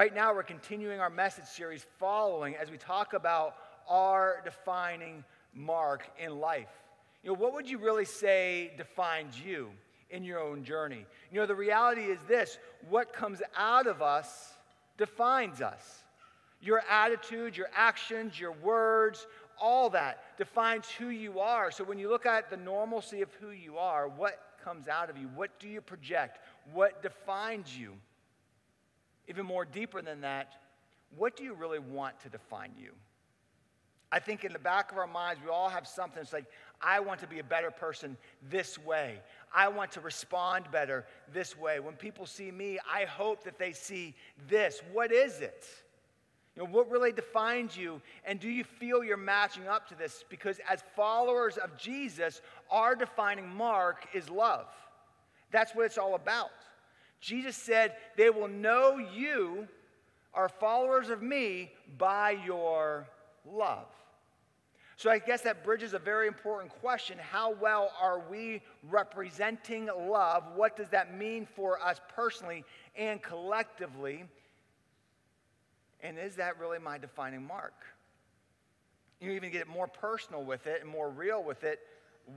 Right now, we're continuing our message series following as we talk about our defining mark in life. You know, what would you really say defines you in your own journey? You know, the reality is this what comes out of us defines us. Your attitude, your actions, your words, all that defines who you are. So when you look at the normalcy of who you are, what comes out of you? What do you project? What defines you? Even more deeper than that, what do you really want to define you? I think in the back of our minds, we all have something. It's like, I want to be a better person this way. I want to respond better this way. When people see me, I hope that they see this. What is it? You know, what really defines you? And do you feel you're matching up to this? Because as followers of Jesus, our defining mark is love. That's what it's all about. Jesus said, They will know you are followers of me by your love. So I guess that bridges a very important question. How well are we representing love? What does that mean for us personally and collectively? And is that really my defining mark? You even get it more personal with it and more real with it.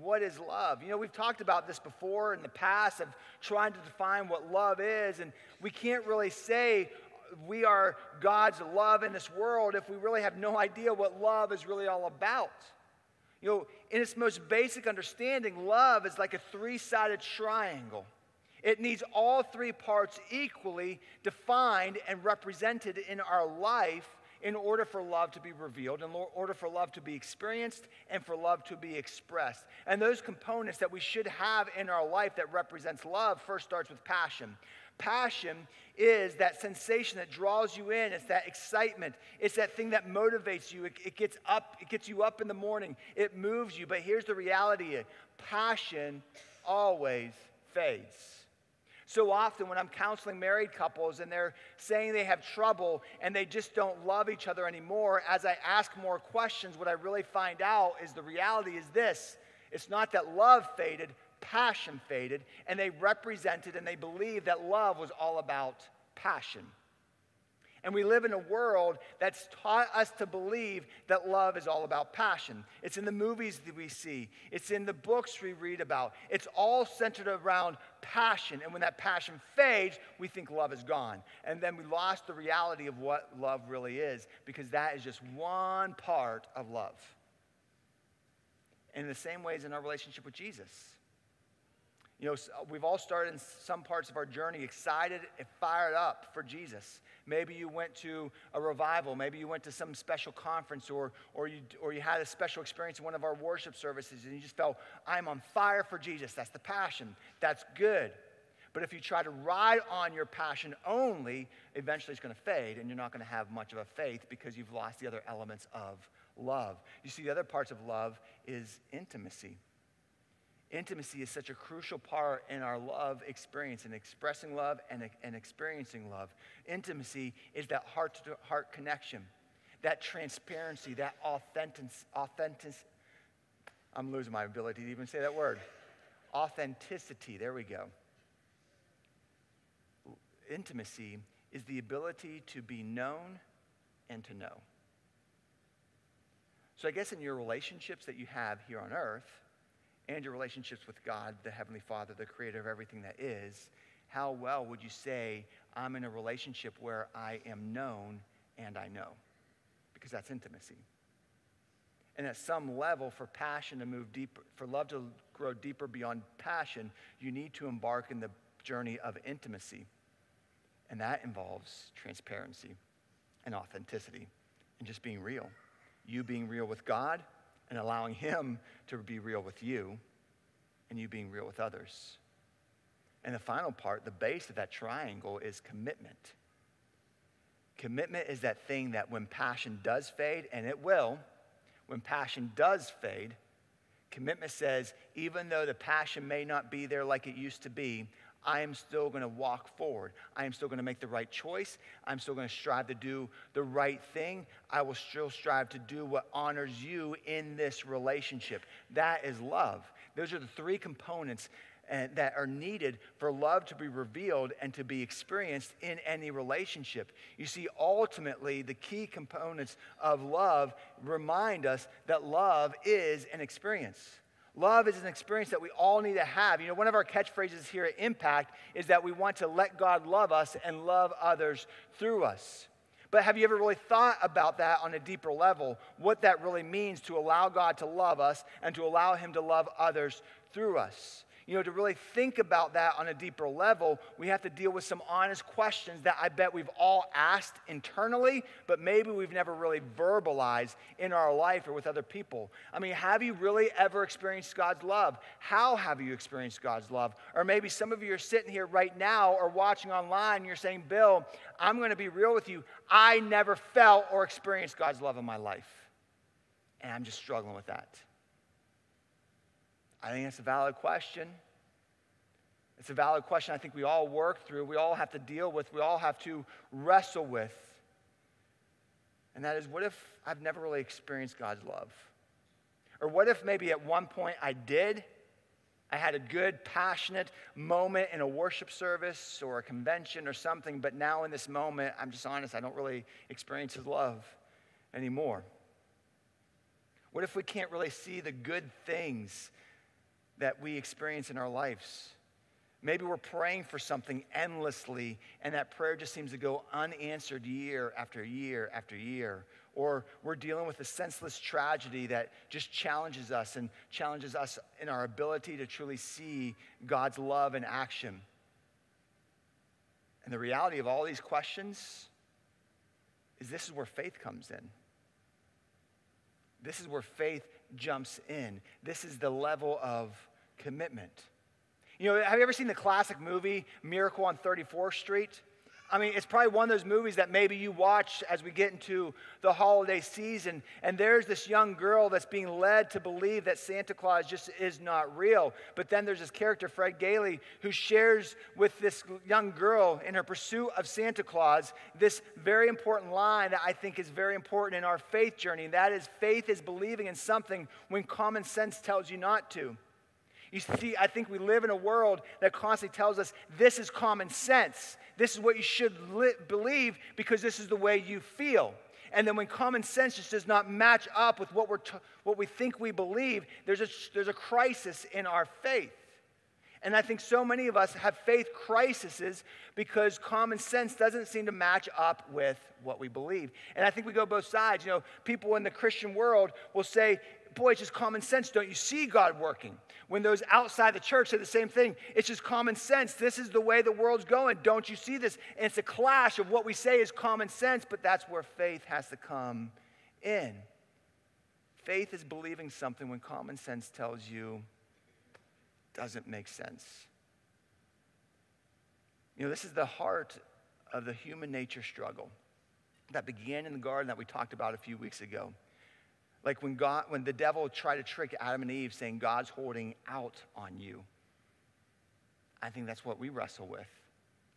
What is love? You know, we've talked about this before in the past of trying to define what love is, and we can't really say we are God's love in this world if we really have no idea what love is really all about. You know, in its most basic understanding, love is like a three sided triangle. It needs all three parts equally defined and represented in our life in order for love to be revealed, in order for love to be experienced, and for love to be expressed. And those components that we should have in our life that represents love first starts with passion. Passion is that sensation that draws you in. It's that excitement. It's that thing that motivates you. It, it, gets up, it gets you up in the morning. It moves you. But here's the reality passion always fades. So often, when I'm counseling married couples and they're saying they have trouble and they just don't love each other anymore, as I ask more questions, what I really find out is the reality is this it's not that love faded, passion faded, and they represented and they believed that love was all about passion. And we live in a world that's taught us to believe that love is all about passion. It's in the movies that we see, it's in the books we read about. It's all centered around passion. And when that passion fades, we think love is gone. And then we lost the reality of what love really is because that is just one part of love. And in the same ways in our relationship with Jesus. You know, uh, we've all started in some parts of our journey excited and fired up for Jesus. Maybe you went to a revival. Maybe you went to some special conference or, or, you, or you had a special experience in one of our worship services and you just felt, I'm on fire for Jesus. That's the passion. That's good. But if you try to ride on your passion only, eventually it's going to fade and you're not going to have much of a faith because you've lost the other elements of love. You see, the other parts of love is intimacy. Intimacy is such a crucial part in our love experience and expressing love and, and experiencing love. Intimacy is that heart to heart connection, that transparency, that authentic, authentic, I'm losing my ability to even say that word. Authenticity, there we go. Intimacy is the ability to be known and to know. So I guess in your relationships that you have here on earth, and your relationships with God, the Heavenly Father, the creator of everything that is, how well would you say, I'm in a relationship where I am known and I know? Because that's intimacy. And at some level, for passion to move deeper, for love to grow deeper beyond passion, you need to embark in the journey of intimacy. And that involves transparency and authenticity and just being real. You being real with God and allowing Him to be real with you and you being real with others. And the final part, the base of that triangle, is commitment. Commitment is that thing that when passion does fade, and it will, when passion does fade, commitment says, even though the passion may not be there like it used to be, I am still going to walk forward. I am still going to make the right choice. I'm still going to strive to do the right thing. I will still strive to do what honors you in this relationship. That is love. Those are the three components and that are needed for love to be revealed and to be experienced in any relationship. You see, ultimately, the key components of love remind us that love is an experience. Love is an experience that we all need to have. You know, one of our catchphrases here at Impact is that we want to let God love us and love others through us. But have you ever really thought about that on a deeper level? What that really means to allow God to love us and to allow Him to love others through us? You know, to really think about that on a deeper level, we have to deal with some honest questions that I bet we've all asked internally, but maybe we've never really verbalized in our life or with other people. I mean, have you really ever experienced God's love? How have you experienced God's love? Or maybe some of you are sitting here right now or watching online and you're saying, Bill, I'm going to be real with you. I never felt or experienced God's love in my life. And I'm just struggling with that. I think it's a valid question. It's a valid question I think we all work through, we all have to deal with, we all have to wrestle with. And that is what if I've never really experienced God's love? Or what if maybe at one point I did? I had a good, passionate moment in a worship service or a convention or something, but now in this moment, I'm just honest, I don't really experience His love anymore. What if we can't really see the good things that we experience in our lives. Maybe we're praying for something endlessly, and that prayer just seems to go unanswered year after year after year. Or we're dealing with a senseless tragedy that just challenges us and challenges us in our ability to truly see God's love in action. And the reality of all these questions is this is where faith comes in. This is where faith jumps in. This is the level of commitment. You know, have you ever seen the classic movie Miracle on 34th Street? I mean, it's probably one of those movies that maybe you watch as we get into the holiday season, and there's this young girl that's being led to believe that Santa Claus just is not real. But then there's this character, Fred Gailey, who shares with this young girl in her pursuit of Santa Claus this very important line that I think is very important in our faith journey, and that is faith is believing in something when common sense tells you not to. You see, I think we live in a world that constantly tells us this is common sense. This is what you should li- believe because this is the way you feel. And then when common sense just does not match up with what, we're t- what we think we believe, there's a, there's a crisis in our faith. And I think so many of us have faith crises because common sense doesn't seem to match up with what we believe. And I think we go both sides. You know, people in the Christian world will say, boy, it's just common sense. Don't you see God working? When those outside the church say the same thing, it's just common sense. This is the way the world's going. Don't you see this? And it's a clash of what we say is common sense, but that's where faith has to come in. Faith is believing something when common sense tells you doesn't make sense. You know, this is the heart of the human nature struggle that began in the garden that we talked about a few weeks ago. Like when, God, when the devil tried to trick Adam and Eve saying, God's holding out on you. I think that's what we wrestle with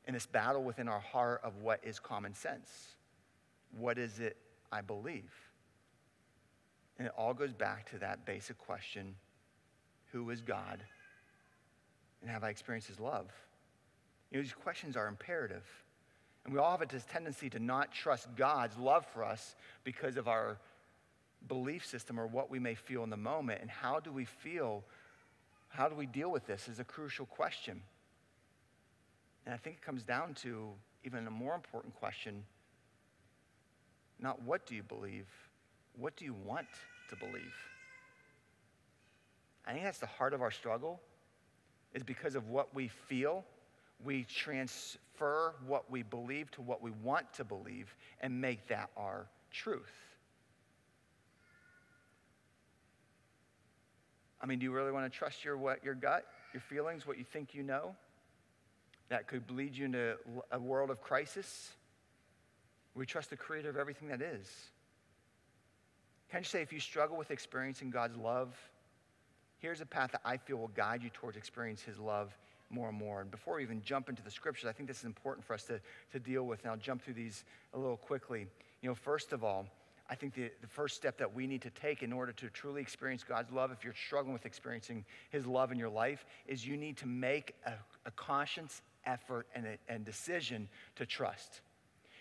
in this battle within our heart of what is common sense. What is it I believe? And it all goes back to that basic question who is God? And have I experienced his love? You know, these questions are imperative. And we all have a tendency to not trust God's love for us because of our belief system or what we may feel in the moment. And how do we feel? How do we deal with this is a crucial question. And I think it comes down to even a more important question not what do you believe, what do you want to believe? I think that's the heart of our struggle, is because of what we feel. We transfer what we believe to what we want to believe and make that our truth. I mean, do you really want to trust your, what, your gut, your feelings, what you think you know? That could lead you into a world of crisis. We trust the creator of everything that is. Can you say if you struggle with experiencing God's love, here's a path that I feel will guide you towards experiencing his love more and more. And before we even jump into the scriptures, I think this is important for us to, to deal with. And I'll jump through these a little quickly. You know, first of all, I think the, the first step that we need to take in order to truly experience God's love, if you're struggling with experiencing His love in your life, is you need to make a, a conscious effort and, a, and decision to trust.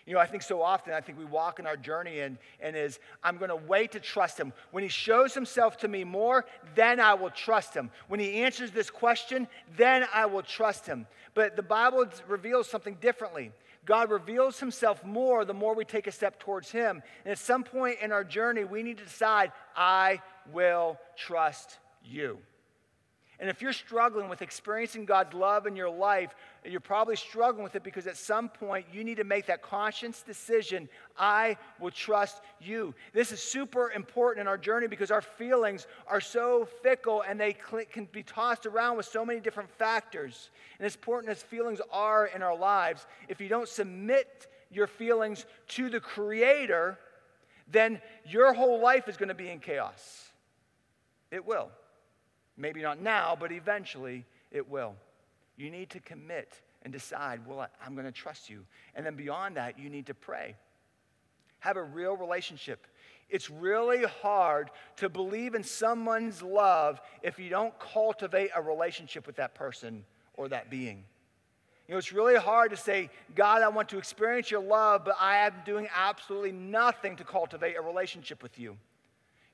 You know, I think so often, I think we walk in our journey and, and is, I'm going to wait to trust him. When he shows himself to me more, then I will trust him. When he answers this question, then I will trust him. But the Bible reveals something differently. God reveals himself more the more we take a step towards him. And at some point in our journey, we need to decide, I will trust you. And if you're struggling with experiencing God's love in your life, you're probably struggling with it because at some point you need to make that conscious decision I will trust you. This is super important in our journey because our feelings are so fickle and they can be tossed around with so many different factors. And as important as feelings are in our lives, if you don't submit your feelings to the Creator, then your whole life is going to be in chaos. It will. Maybe not now, but eventually it will. You need to commit and decide, well, I'm going to trust you. And then beyond that, you need to pray. Have a real relationship. It's really hard to believe in someone's love if you don't cultivate a relationship with that person or that being. You know, it's really hard to say, God, I want to experience your love, but I am doing absolutely nothing to cultivate a relationship with you.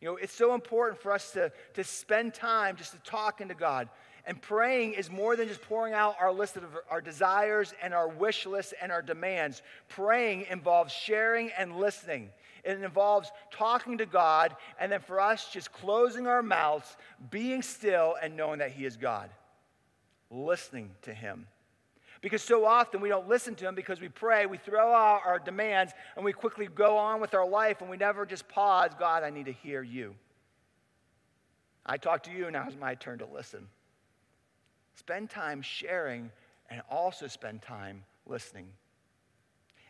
You know, it's so important for us to, to spend time just to talking to God. And praying is more than just pouring out our list of our desires and our wish lists and our demands. Praying involves sharing and listening. It involves talking to God, and then for us, just closing our mouths, being still, and knowing that He is God. Listening to Him. Because so often we don't listen to Him because we pray, we throw out our demands, and we quickly go on with our life, and we never just pause God, I need to hear you. I talk to you, now it's my turn to listen. Spend time sharing and also spend time listening.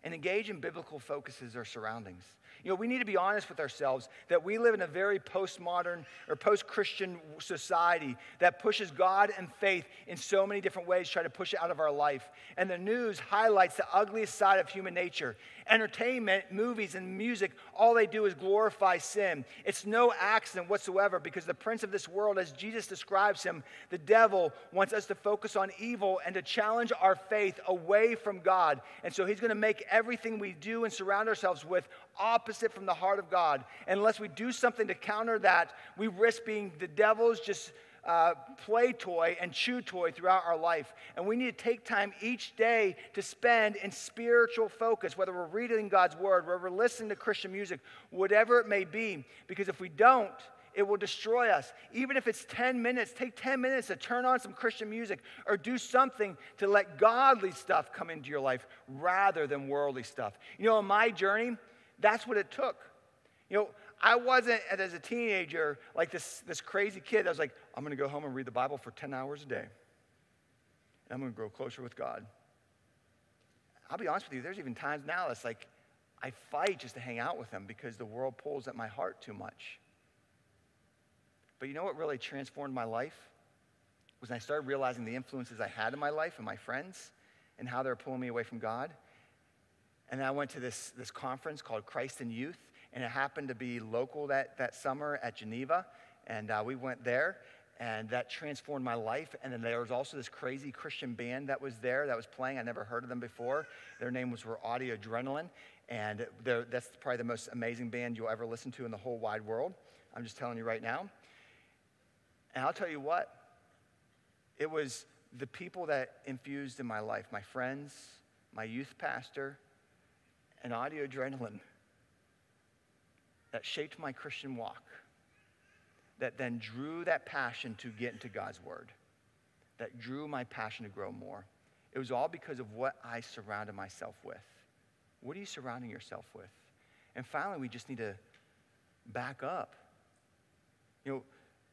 And engage in biblical focuses or surroundings. You know, we need to be honest with ourselves that we live in a very postmodern or post Christian society that pushes God and faith in so many different ways, try to push it out of our life. And the news highlights the ugliest side of human nature. Entertainment, movies, and music, all they do is glorify sin. It's no accident whatsoever because the prince of this world, as Jesus describes him, the devil, wants us to focus on evil and to challenge our faith away from God. And so he's going to make everything we do and surround ourselves with opposite from the heart of God. And unless we do something to counter that, we risk being the devil's just uh, play toy and chew toy throughout our life. And we need to take time each day to spend in spiritual focus, whether we're reading God's word, whether we're listening to Christian music, whatever it may be. Because if we don't, it will destroy us. Even if it's 10 minutes, take 10 minutes to turn on some Christian music or do something to let godly stuff come into your life rather than worldly stuff. You know, in my journey, that's what it took. You know, I wasn't, as a teenager, like this, this crazy kid. I was like, I'm going to go home and read the Bible for 10 hours a day. And I'm going to grow closer with God. I'll be honest with you, there's even times now that's like, I fight just to hang out with Him because the world pulls at my heart too much. But you know what really transformed my life? Was when I started realizing the influences I had in my life and my friends and how they're pulling me away from God. And I went to this, this conference called Christ in Youth and it happened to be local that, that summer at Geneva. And uh, we went there, and that transformed my life. And then there was also this crazy Christian band that was there that was playing. I never heard of them before. Their name was Audio Adrenaline, and that's probably the most amazing band you'll ever listen to in the whole wide world. I'm just telling you right now. And I'll tell you what, it was the people that infused in my life my friends, my youth pastor, and Audio Adrenaline that shaped my Christian walk, that then drew that passion to get into God's Word, that drew my passion to grow more. It was all because of what I surrounded myself with. What are you surrounding yourself with? And finally, we just need to back up. You know,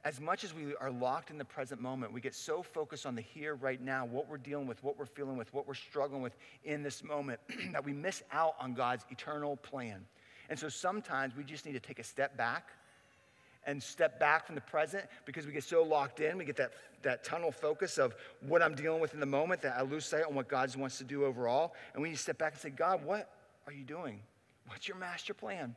as much as we are locked in the present moment, we get so focused on the here, right now, what we're dealing with, what we're feeling with, what we're struggling with in this moment, that we miss out on God's eternal plan. And so sometimes we just need to take a step back and step back from the present because we get so locked in. We get that, that tunnel focus of what I'm dealing with in the moment that I lose sight on what God wants to do overall. And we need to step back and say, God, what are you doing? What's your master plan?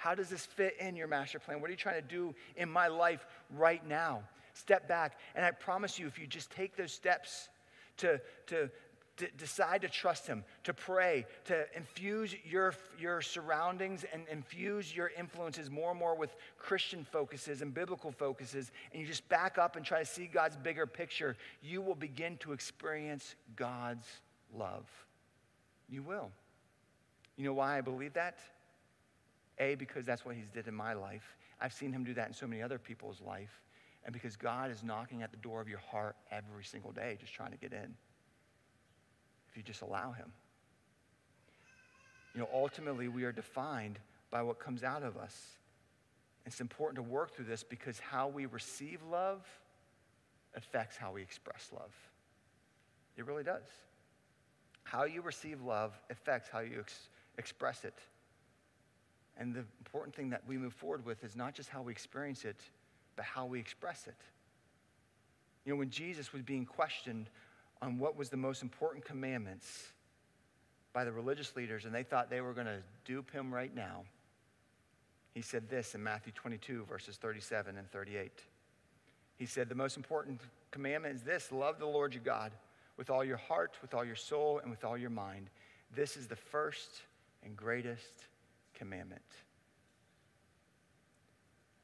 How does this fit in your master plan? What are you trying to do in my life right now? Step back. And I promise you, if you just take those steps to, to, decide to trust Him, to pray, to infuse your, your surroundings and infuse your influences more and more with Christian focuses and biblical focuses, and you just back up and try to see God's bigger picture, you will begin to experience God's love. You will. You know why I believe that? A, because that's what he's did in my life. I've seen him do that in so many other people's life. And because God is knocking at the door of your heart every single day, just trying to get in. If you just allow him. You know, ultimately, we are defined by what comes out of us. It's important to work through this because how we receive love affects how we express love. It really does. How you receive love affects how you ex- express it. And the important thing that we move forward with is not just how we experience it, but how we express it. You know, when Jesus was being questioned on what was the most important commandments by the religious leaders, and they thought they were going to dupe him right now, he said this in Matthew 22, verses 37 and 38. He said, The most important commandment is this love the Lord your God with all your heart, with all your soul, and with all your mind. This is the first and greatest commandment.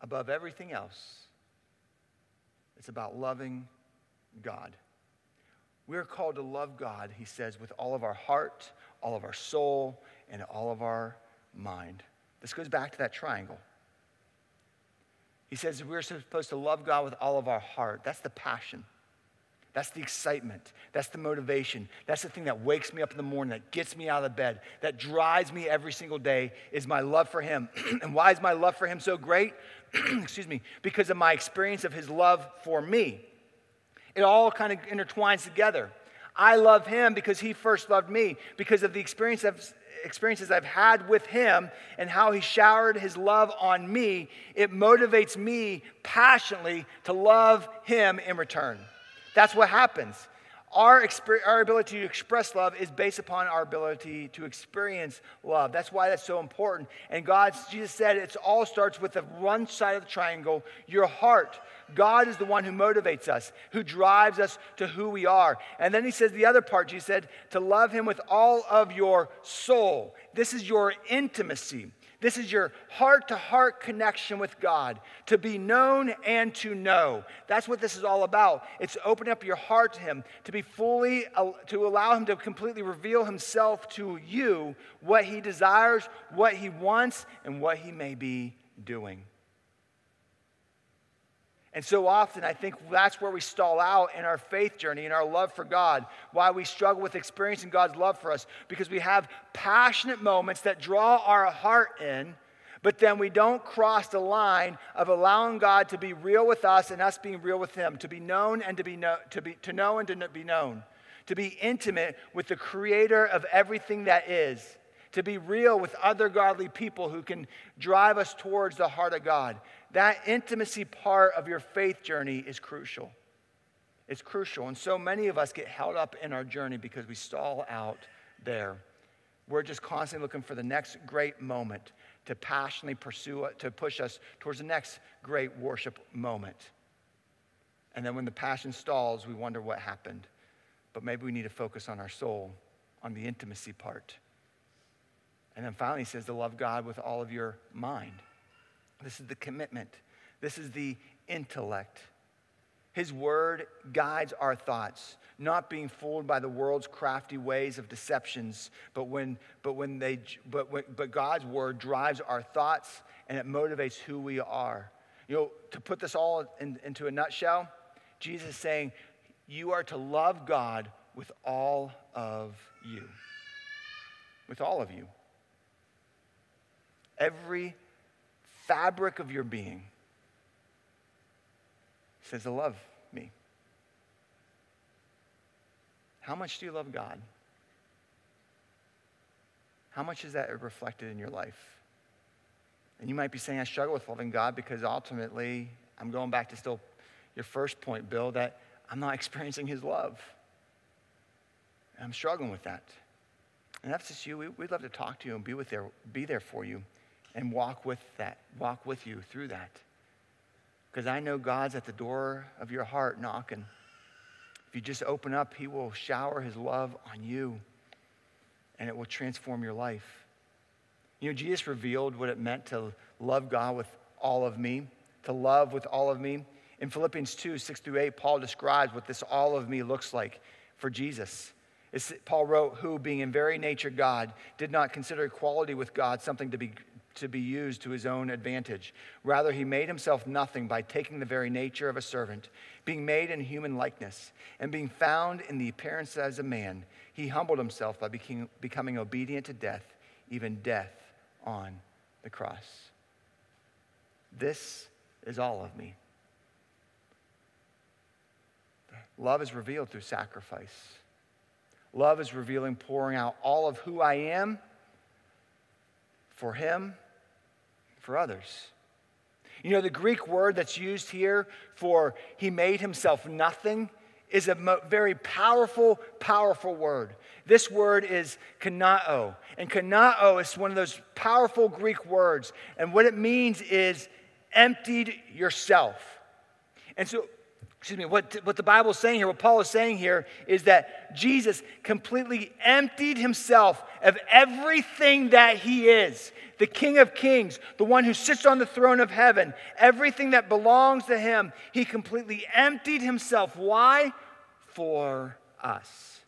Above everything else, it's about loving God. We're called to love God, he says, with all of our heart, all of our soul, and all of our mind. This goes back to that triangle. He says we're supposed to love God with all of our heart. That's the passion. That's the excitement. That's the motivation. That's the thing that wakes me up in the morning, that gets me out of bed, that drives me every single day is my love for Him. and why is my love for Him so great? Excuse me, because of my experience of His love for me. It all kind of intertwines together. I love Him because He first loved me, because of the experience of, experiences I've had with Him and how He showered His love on me. It motivates me passionately to love Him in return. That's what happens. Our, our ability to express love is based upon our ability to experience love. That's why that's so important. And God, Jesus said, it all starts with the one side of the triangle, your heart. God is the one who motivates us, who drives us to who we are. And then he says the other part, Jesus said, to love him with all of your soul. This is your intimacy. This is your heart to heart connection with God, to be known and to know. That's what this is all about. It's opening up your heart to Him, to be fully, to allow Him to completely reveal Himself to you, what He desires, what He wants, and what He may be doing. And so often, I think that's where we stall out in our faith journey, in our love for God, why we struggle with experiencing God's love for us, because we have passionate moments that draw our heart in, but then we don't cross the line of allowing God to be real with us and us being real with Him, to be known and to be, know, to, be to know and to be known, to be intimate with the Creator of everything that is to be real with other godly people who can drive us towards the heart of God. That intimacy part of your faith journey is crucial. It's crucial. And so many of us get held up in our journey because we stall out there. We're just constantly looking for the next great moment to passionately pursue to push us towards the next great worship moment. And then when the passion stalls, we wonder what happened. But maybe we need to focus on our soul, on the intimacy part. And then finally, he says to love God with all of your mind. This is the commitment, this is the intellect. His word guides our thoughts, not being fooled by the world's crafty ways of deceptions, but when, but when they, but, when, but God's word drives our thoughts and it motivates who we are. You know, to put this all in, into a nutshell, Jesus is saying, you are to love God with all of you. With all of you. Every fabric of your being says to love me. How much do you love God? How much is that reflected in your life? And you might be saying, I struggle with loving God because ultimately, I'm going back to still your first point, Bill, that I'm not experiencing His love. And I'm struggling with that. And that's just you. We'd love to talk to you and be, with there, be there for you and walk with that, walk with you through that. Because I know God's at the door of your heart knocking. If you just open up, He will shower His love on you and it will transform your life. You know, Jesus revealed what it meant to love God with all of me, to love with all of me. In Philippians 2 6 through 8, Paul describes what this all of me looks like for Jesus. It's, Paul wrote, Who, being in very nature God, did not consider equality with God something to be, to be used to his own advantage. Rather, he made himself nothing by taking the very nature of a servant, being made in human likeness, and being found in the appearance as a man. He humbled himself by becoming, obedient to death, even death on the cross. This is all of me. Love is revealed through sacrifice. Love is revealing, pouring out all of who I am for Him, for others. You know, the Greek word that's used here for He made Himself nothing is a very powerful, powerful word. This word is kanao. And kanao is one of those powerful Greek words. And what it means is emptied yourself. And so excuse me, what, what the Bible is saying here, what Paul is saying here, is that Jesus completely emptied himself of everything that he is the King of Kings, the one who sits on the throne of heaven, everything that belongs to him. He completely emptied himself. Why? For us.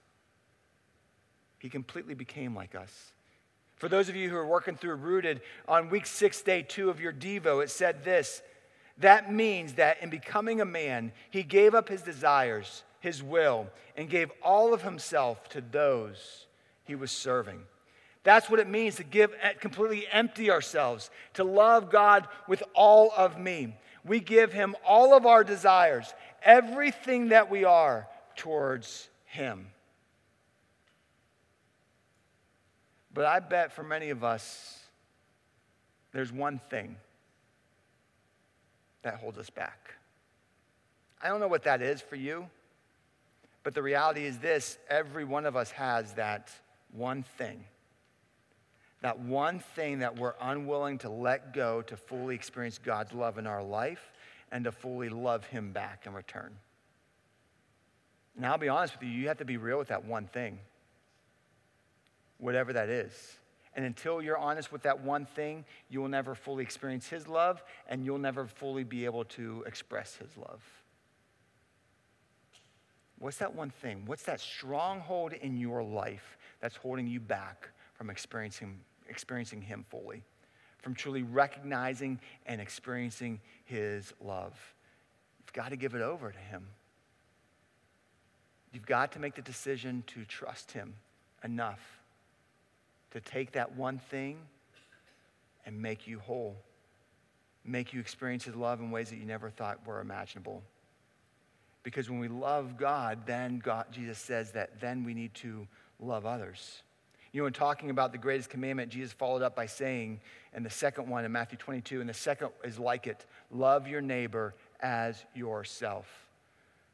He completely became like us. For those of you who are working through Rooted, on week six, day two of your Devo, it said this that means that in becoming a man, he gave up his desires, his will, and gave all of himself to those he was serving. That's what it means to give eh, completely empty ourselves, to love God with all of me. We give him all of our desires, everything that we are towards him. But I bet for many of us, there's one thing that holds us back. I don't know what that is for you, but the reality is this every one of us has that one thing. That one thing that we're unwilling to let go to fully experience God's love in our life and to fully love Him back in return. Now, I'll be honest with you, you have to be real with that one thing, whatever that is. And until you're honest with that one thing, you will never fully experience His love and you'll never fully be able to express His love. What's that one thing? What's that stronghold in your life that's holding you back from experiencing, experiencing Him fully? From truly recognizing and experiencing His love? You've got to give it over to Him. You've got to make the decision to trust Him enough to take that one thing and make you whole, make you experience His love in ways that you never thought were imaginable. Because when we love God, then God, Jesus says that then we need to love others. You know, in talking about the greatest commandment, Jesus followed up by saying, and the second one in Matthew 22, and the second is like it love your neighbor as yourself.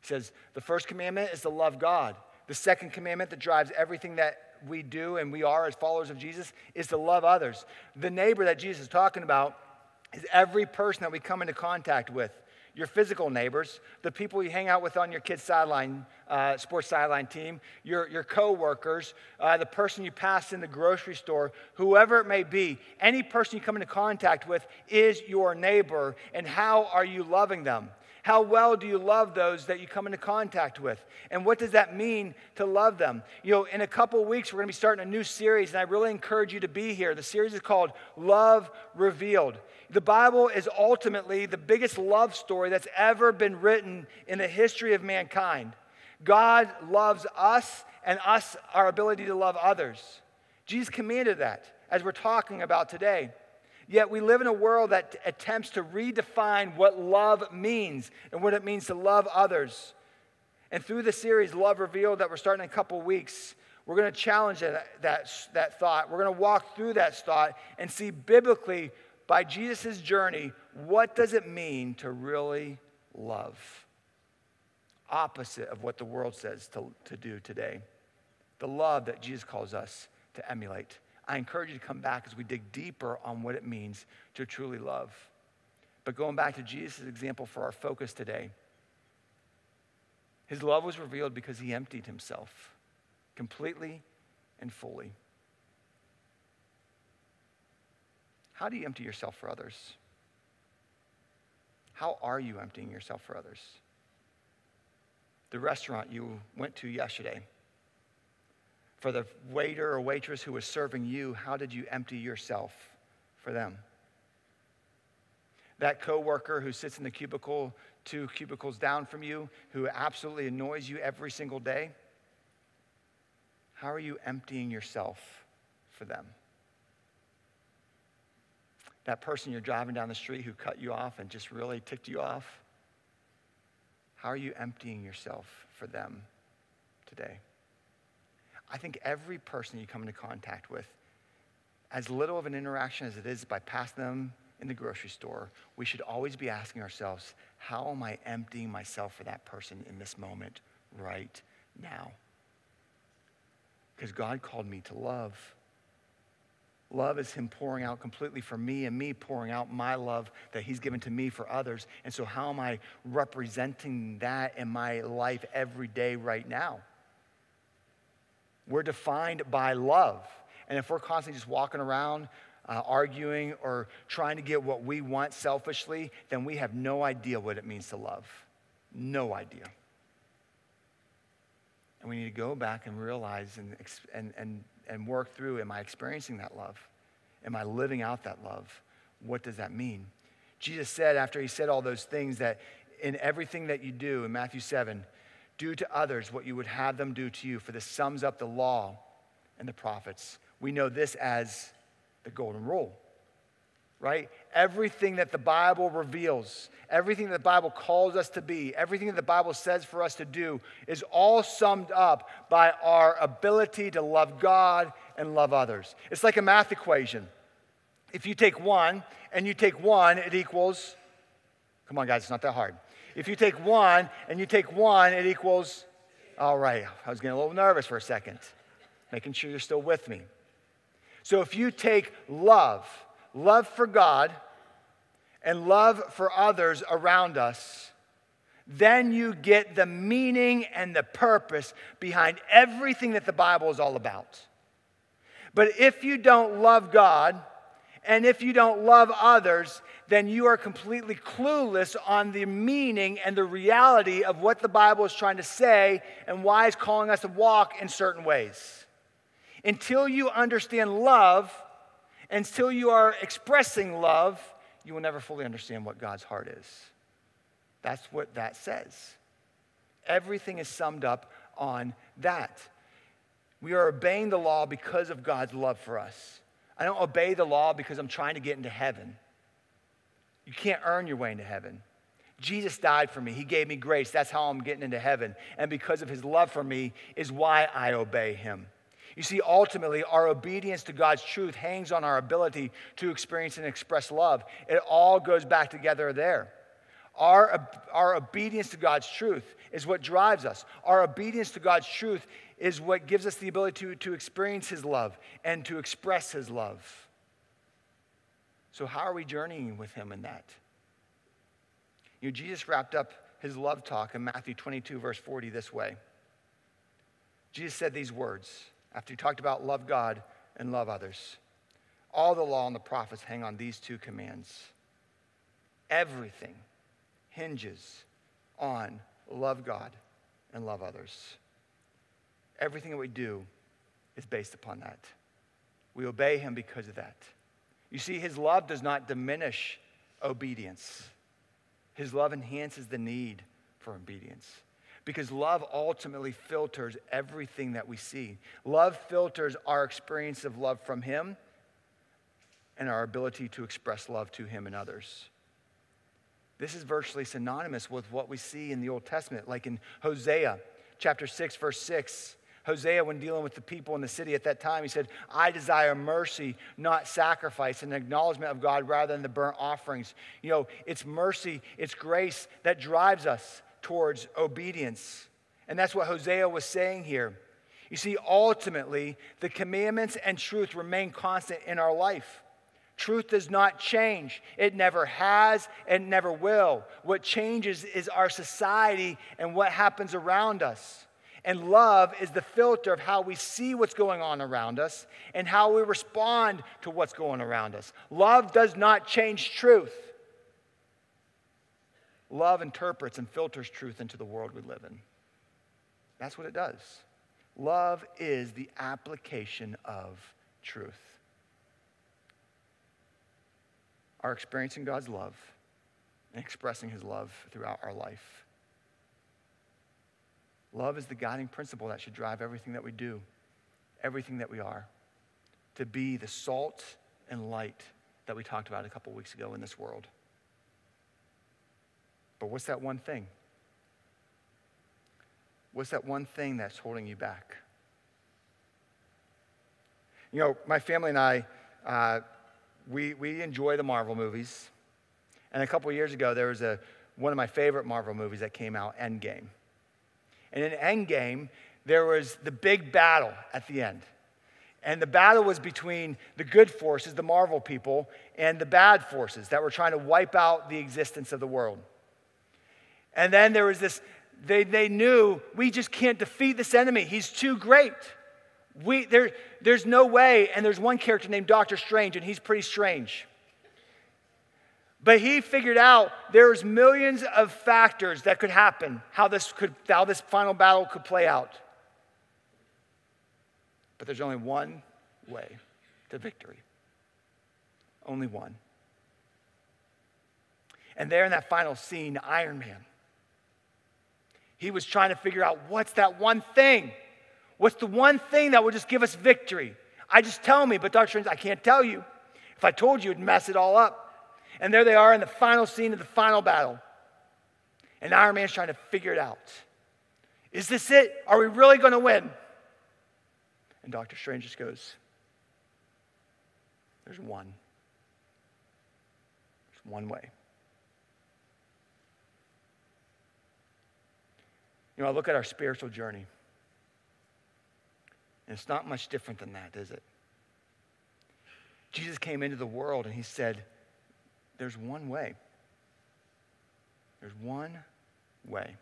He says, the first commandment is to love God. The second commandment that drives everything that we do and we are as followers of Jesus is to love others. The neighbor that Jesus is talking about is every person that we come into contact with. Your physical neighbors, the people you hang out with on your kid's sideline, uh, sports sideline team, your, your co-workers, uh, the person you pass in the grocery store, whoever it may be, any person you come into contact with is your neighbor, and how are you loving them? How well do you love those that you come into contact with? And what does that mean to love them? You know, in a couple weeks, we're going to be starting a new series, and I really encourage you to be here. The series is called Love Revealed. The Bible is ultimately the biggest love story that's ever been written in the history of mankind. God loves us and us, our ability to love others. Jesus commanded that, as we're talking about today. Yet we live in a world that attempts to redefine what love means and what it means to love others. And through the series, Love Revealed, that we're starting in a couple weeks, we're going to challenge that, that, that thought. We're going to walk through that thought and see biblically, by Jesus' journey, what does it mean to really love? Opposite of what the world says to, to do today. The love that Jesus calls us to emulate I encourage you to come back as we dig deeper on what it means to truly love. But going back to Jesus' example for our focus today, his love was revealed because he emptied himself completely and fully. How do you empty yourself for others? How are you emptying yourself for others? The restaurant you went to yesterday, for the waiter or waitress who was serving you, how did you empty yourself for them? That coworker who sits in the cubicle two cubicles down from you, who absolutely annoys you every single day, how are you emptying yourself for them? That person you're driving down the street who cut you off and just really ticked you off, how are you emptying yourself for them today? I think every person you come into contact with, as little of an interaction as it is by passing them in the grocery store, we should always be asking ourselves, how am I emptying myself for that person in this moment right now? Because God called me to love. Love is Him pouring out completely for me and me pouring out my love that He's given to me for others. And so, how am I representing that in my life every day right now? We're defined by love. And if we're constantly just walking around uh, arguing or trying to get what we want selfishly, then we have no idea what it means to love. No idea. And we need to go back and realize and, and, and, and work through am I experiencing that love? Am I living out that love? What does that mean? Jesus said, after he said all those things, that in everything that you do, in Matthew 7, do to others what you would have them do to you, for this sums up the law and the prophets. We know this as the golden rule, right? Everything that the Bible reveals, everything that the Bible calls us to be, everything that the Bible says for us to do is all summed up by our ability to love God and love others. It's like a math equation. If you take one and you take one, it equals, come on, guys, it's not that hard. If you take one and you take one, it equals, all right, I was getting a little nervous for a second, making sure you're still with me. So if you take love, love for God, and love for others around us, then you get the meaning and the purpose behind everything that the Bible is all about. But if you don't love God, and if you don't love others, then you are completely clueless on the meaning and the reality of what the Bible is trying to say and why it's calling us to walk in certain ways. Until you understand love, until you are expressing love, you will never fully understand what God's heart is. That's what that says. Everything is summed up on that. We are obeying the law because of God's love for us. I don't obey the law because I'm trying to get into heaven. You can't earn your way into heaven. Jesus died for me. He gave me grace. That's how I'm getting into heaven. And because of his love for me is why I obey him. You see, ultimately, our obedience to God's truth hangs on our ability to experience and express love. It all goes back together there. Our, our obedience to God's truth is what drives us. Our obedience to God's truth is what gives us the ability to, to experience His love and to express His love. So, how are we journeying with Him in that? You know, Jesus wrapped up his love talk in Matthew 22, verse 40, this way Jesus said these words after he talked about love God and love others. All the law and the prophets hang on these two commands. Everything hinges on love God and love others. Everything that we do is based upon that. We obey him because of that. You see, his love does not diminish obedience, his love enhances the need for obedience because love ultimately filters everything that we see. Love filters our experience of love from Him and our ability to express love to Him and others. This is virtually synonymous with what we see in the Old Testament, like in Hosea chapter 6, verse 6. Hosea, when dealing with the people in the city at that time, he said, I desire mercy, not sacrifice, an acknowledgement of God rather than the burnt offerings. You know, it's mercy, it's grace that drives us towards obedience. And that's what Hosea was saying here. You see, ultimately, the commandments and truth remain constant in our life. Truth does not change. It never has and never will. What changes is our society and what happens around us. And love is the filter of how we see what's going on around us and how we respond to what's going around us. Love does not change truth. Love interprets and filters truth into the world we live in. That's what it does. Love is the application of truth. Our experiencing God's love and expressing his love throughout our life. Love is the guiding principle that should drive everything that we do, everything that we are, to be the salt and light that we talked about a couple weeks ago in this world. But what's that one thing? What's that one thing that's holding you back? You know, my family and I, uh, we, we enjoy the Marvel movies. And a couple years ago, there was a, one of my favorite Marvel movies that came out, Endgame. And in Endgame, there was the big battle at the end. And the battle was between the good forces, the Marvel people, and the bad forces that were trying to wipe out the existence of the world. And then there was this, they, they knew we just can't defeat this enemy. He's too great. We, there, there's no way, and there's one character named Doctor Strange, and he's pretty strange. But he figured out there's millions of factors that could happen, how this, could, how this final battle could play out. But there's only one way to victory. Only one. And there in that final scene, Iron Man, he was trying to figure out what's that one thing What's the one thing that will just give us victory? I just tell me, but Dr. Strange, I can't tell you. If I told you, it'd mess it all up. And there they are in the final scene of the final battle. And Iron Man's trying to figure it out. Is this it? Are we really going to win? And Dr. Strange just goes, There's one. There's one way. You know, I look at our spiritual journey. And it's not much different than that, is it? Jesus came into the world and he said, There's one way. There's one way.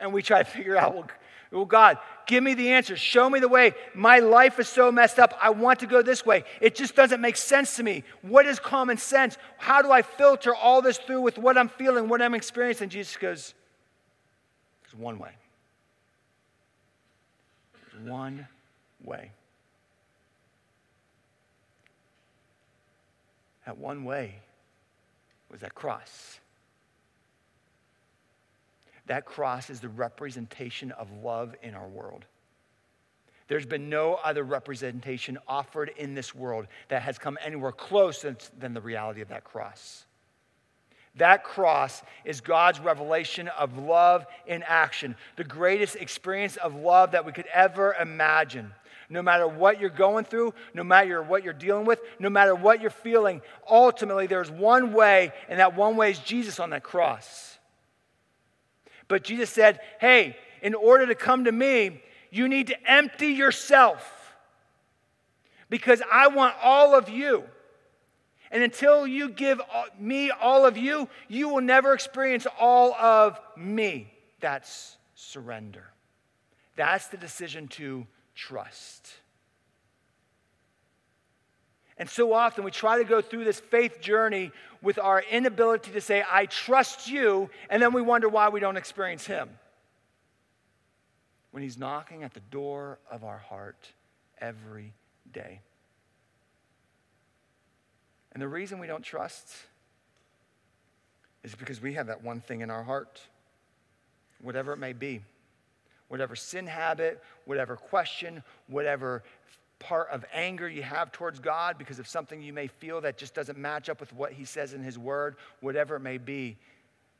And we try to figure out, well, well, God, give me the answer. Show me the way. My life is so messed up. I want to go this way. It just doesn't make sense to me. What is common sense? How do I filter all this through with what I'm feeling, what I'm experiencing? Jesus goes, There's one way. There's one way. That one way was that cross. That cross is the representation of love in our world. There's been no other representation offered in this world that has come anywhere close than the reality of that cross. That cross is God's revelation of love in action, the greatest experience of love that we could ever imagine no matter what you're going through, no matter what you're dealing with, no matter what you're feeling, ultimately there's one way, and that one way is Jesus on that cross. But Jesus said, Hey, in order to come to me, you need to empty yourself because I want all of you. And until you give me all of you, you will never experience all of me. That's surrender. That's the decision to trust. And so often we try to go through this faith journey with our inability to say, I trust you, and then we wonder why we don't experience Him. When He's knocking at the door of our heart every day. And the reason we don't trust is because we have that one thing in our heart, whatever it may be whatever sin habit, whatever question, whatever part of anger you have towards God because of something you may feel that just doesn't match up with what He says in His Word, whatever it may be.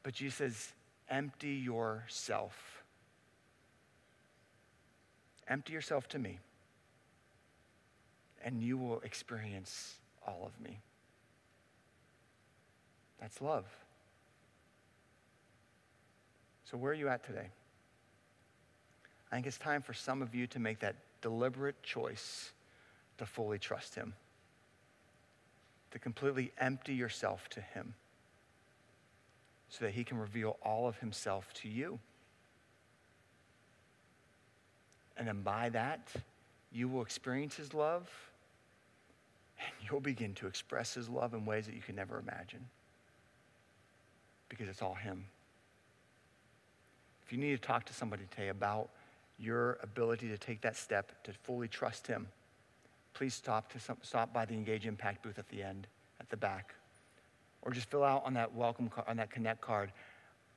But Jesus says, empty yourself. Empty yourself to me, and you will experience all of me. That's love. So, where are you at today? I think it's time for some of you to make that deliberate choice to fully trust Him, to completely empty yourself to Him so that He can reveal all of Himself to you. And then by that, you will experience His love and you'll begin to express His love in ways that you can never imagine because it's all Him. If you need to talk to somebody today about your ability to take that step to fully trust Him, please stop, to some, stop by the Engage Impact booth at the end, at the back. Or just fill out on that welcome card, on that connect card,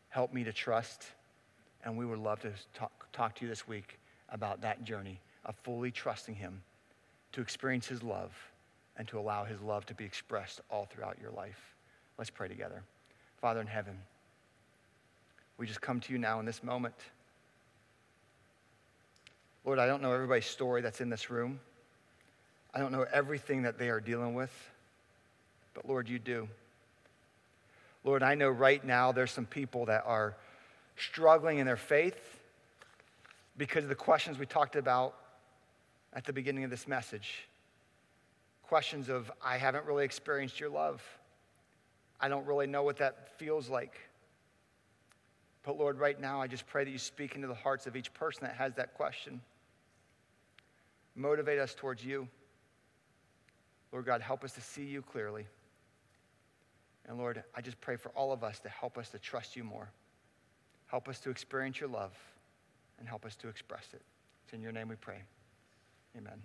help me to trust. And we would love to talk, talk to you this week about that journey of fully trusting Him to experience His love and to allow His love to be expressed all throughout your life. Let's pray together. Father in heaven, we just come to you now in this moment. Lord, I don't know everybody's story that's in this room. I don't know everything that they are dealing with, but Lord, you do. Lord, I know right now there's some people that are struggling in their faith because of the questions we talked about at the beginning of this message. Questions of, I haven't really experienced your love. I don't really know what that feels like. But Lord, right now, I just pray that you speak into the hearts of each person that has that question. Motivate us towards you. Lord God, help us to see you clearly. And Lord, I just pray for all of us to help us to trust you more. Help us to experience your love and help us to express it. It's in your name we pray. Amen.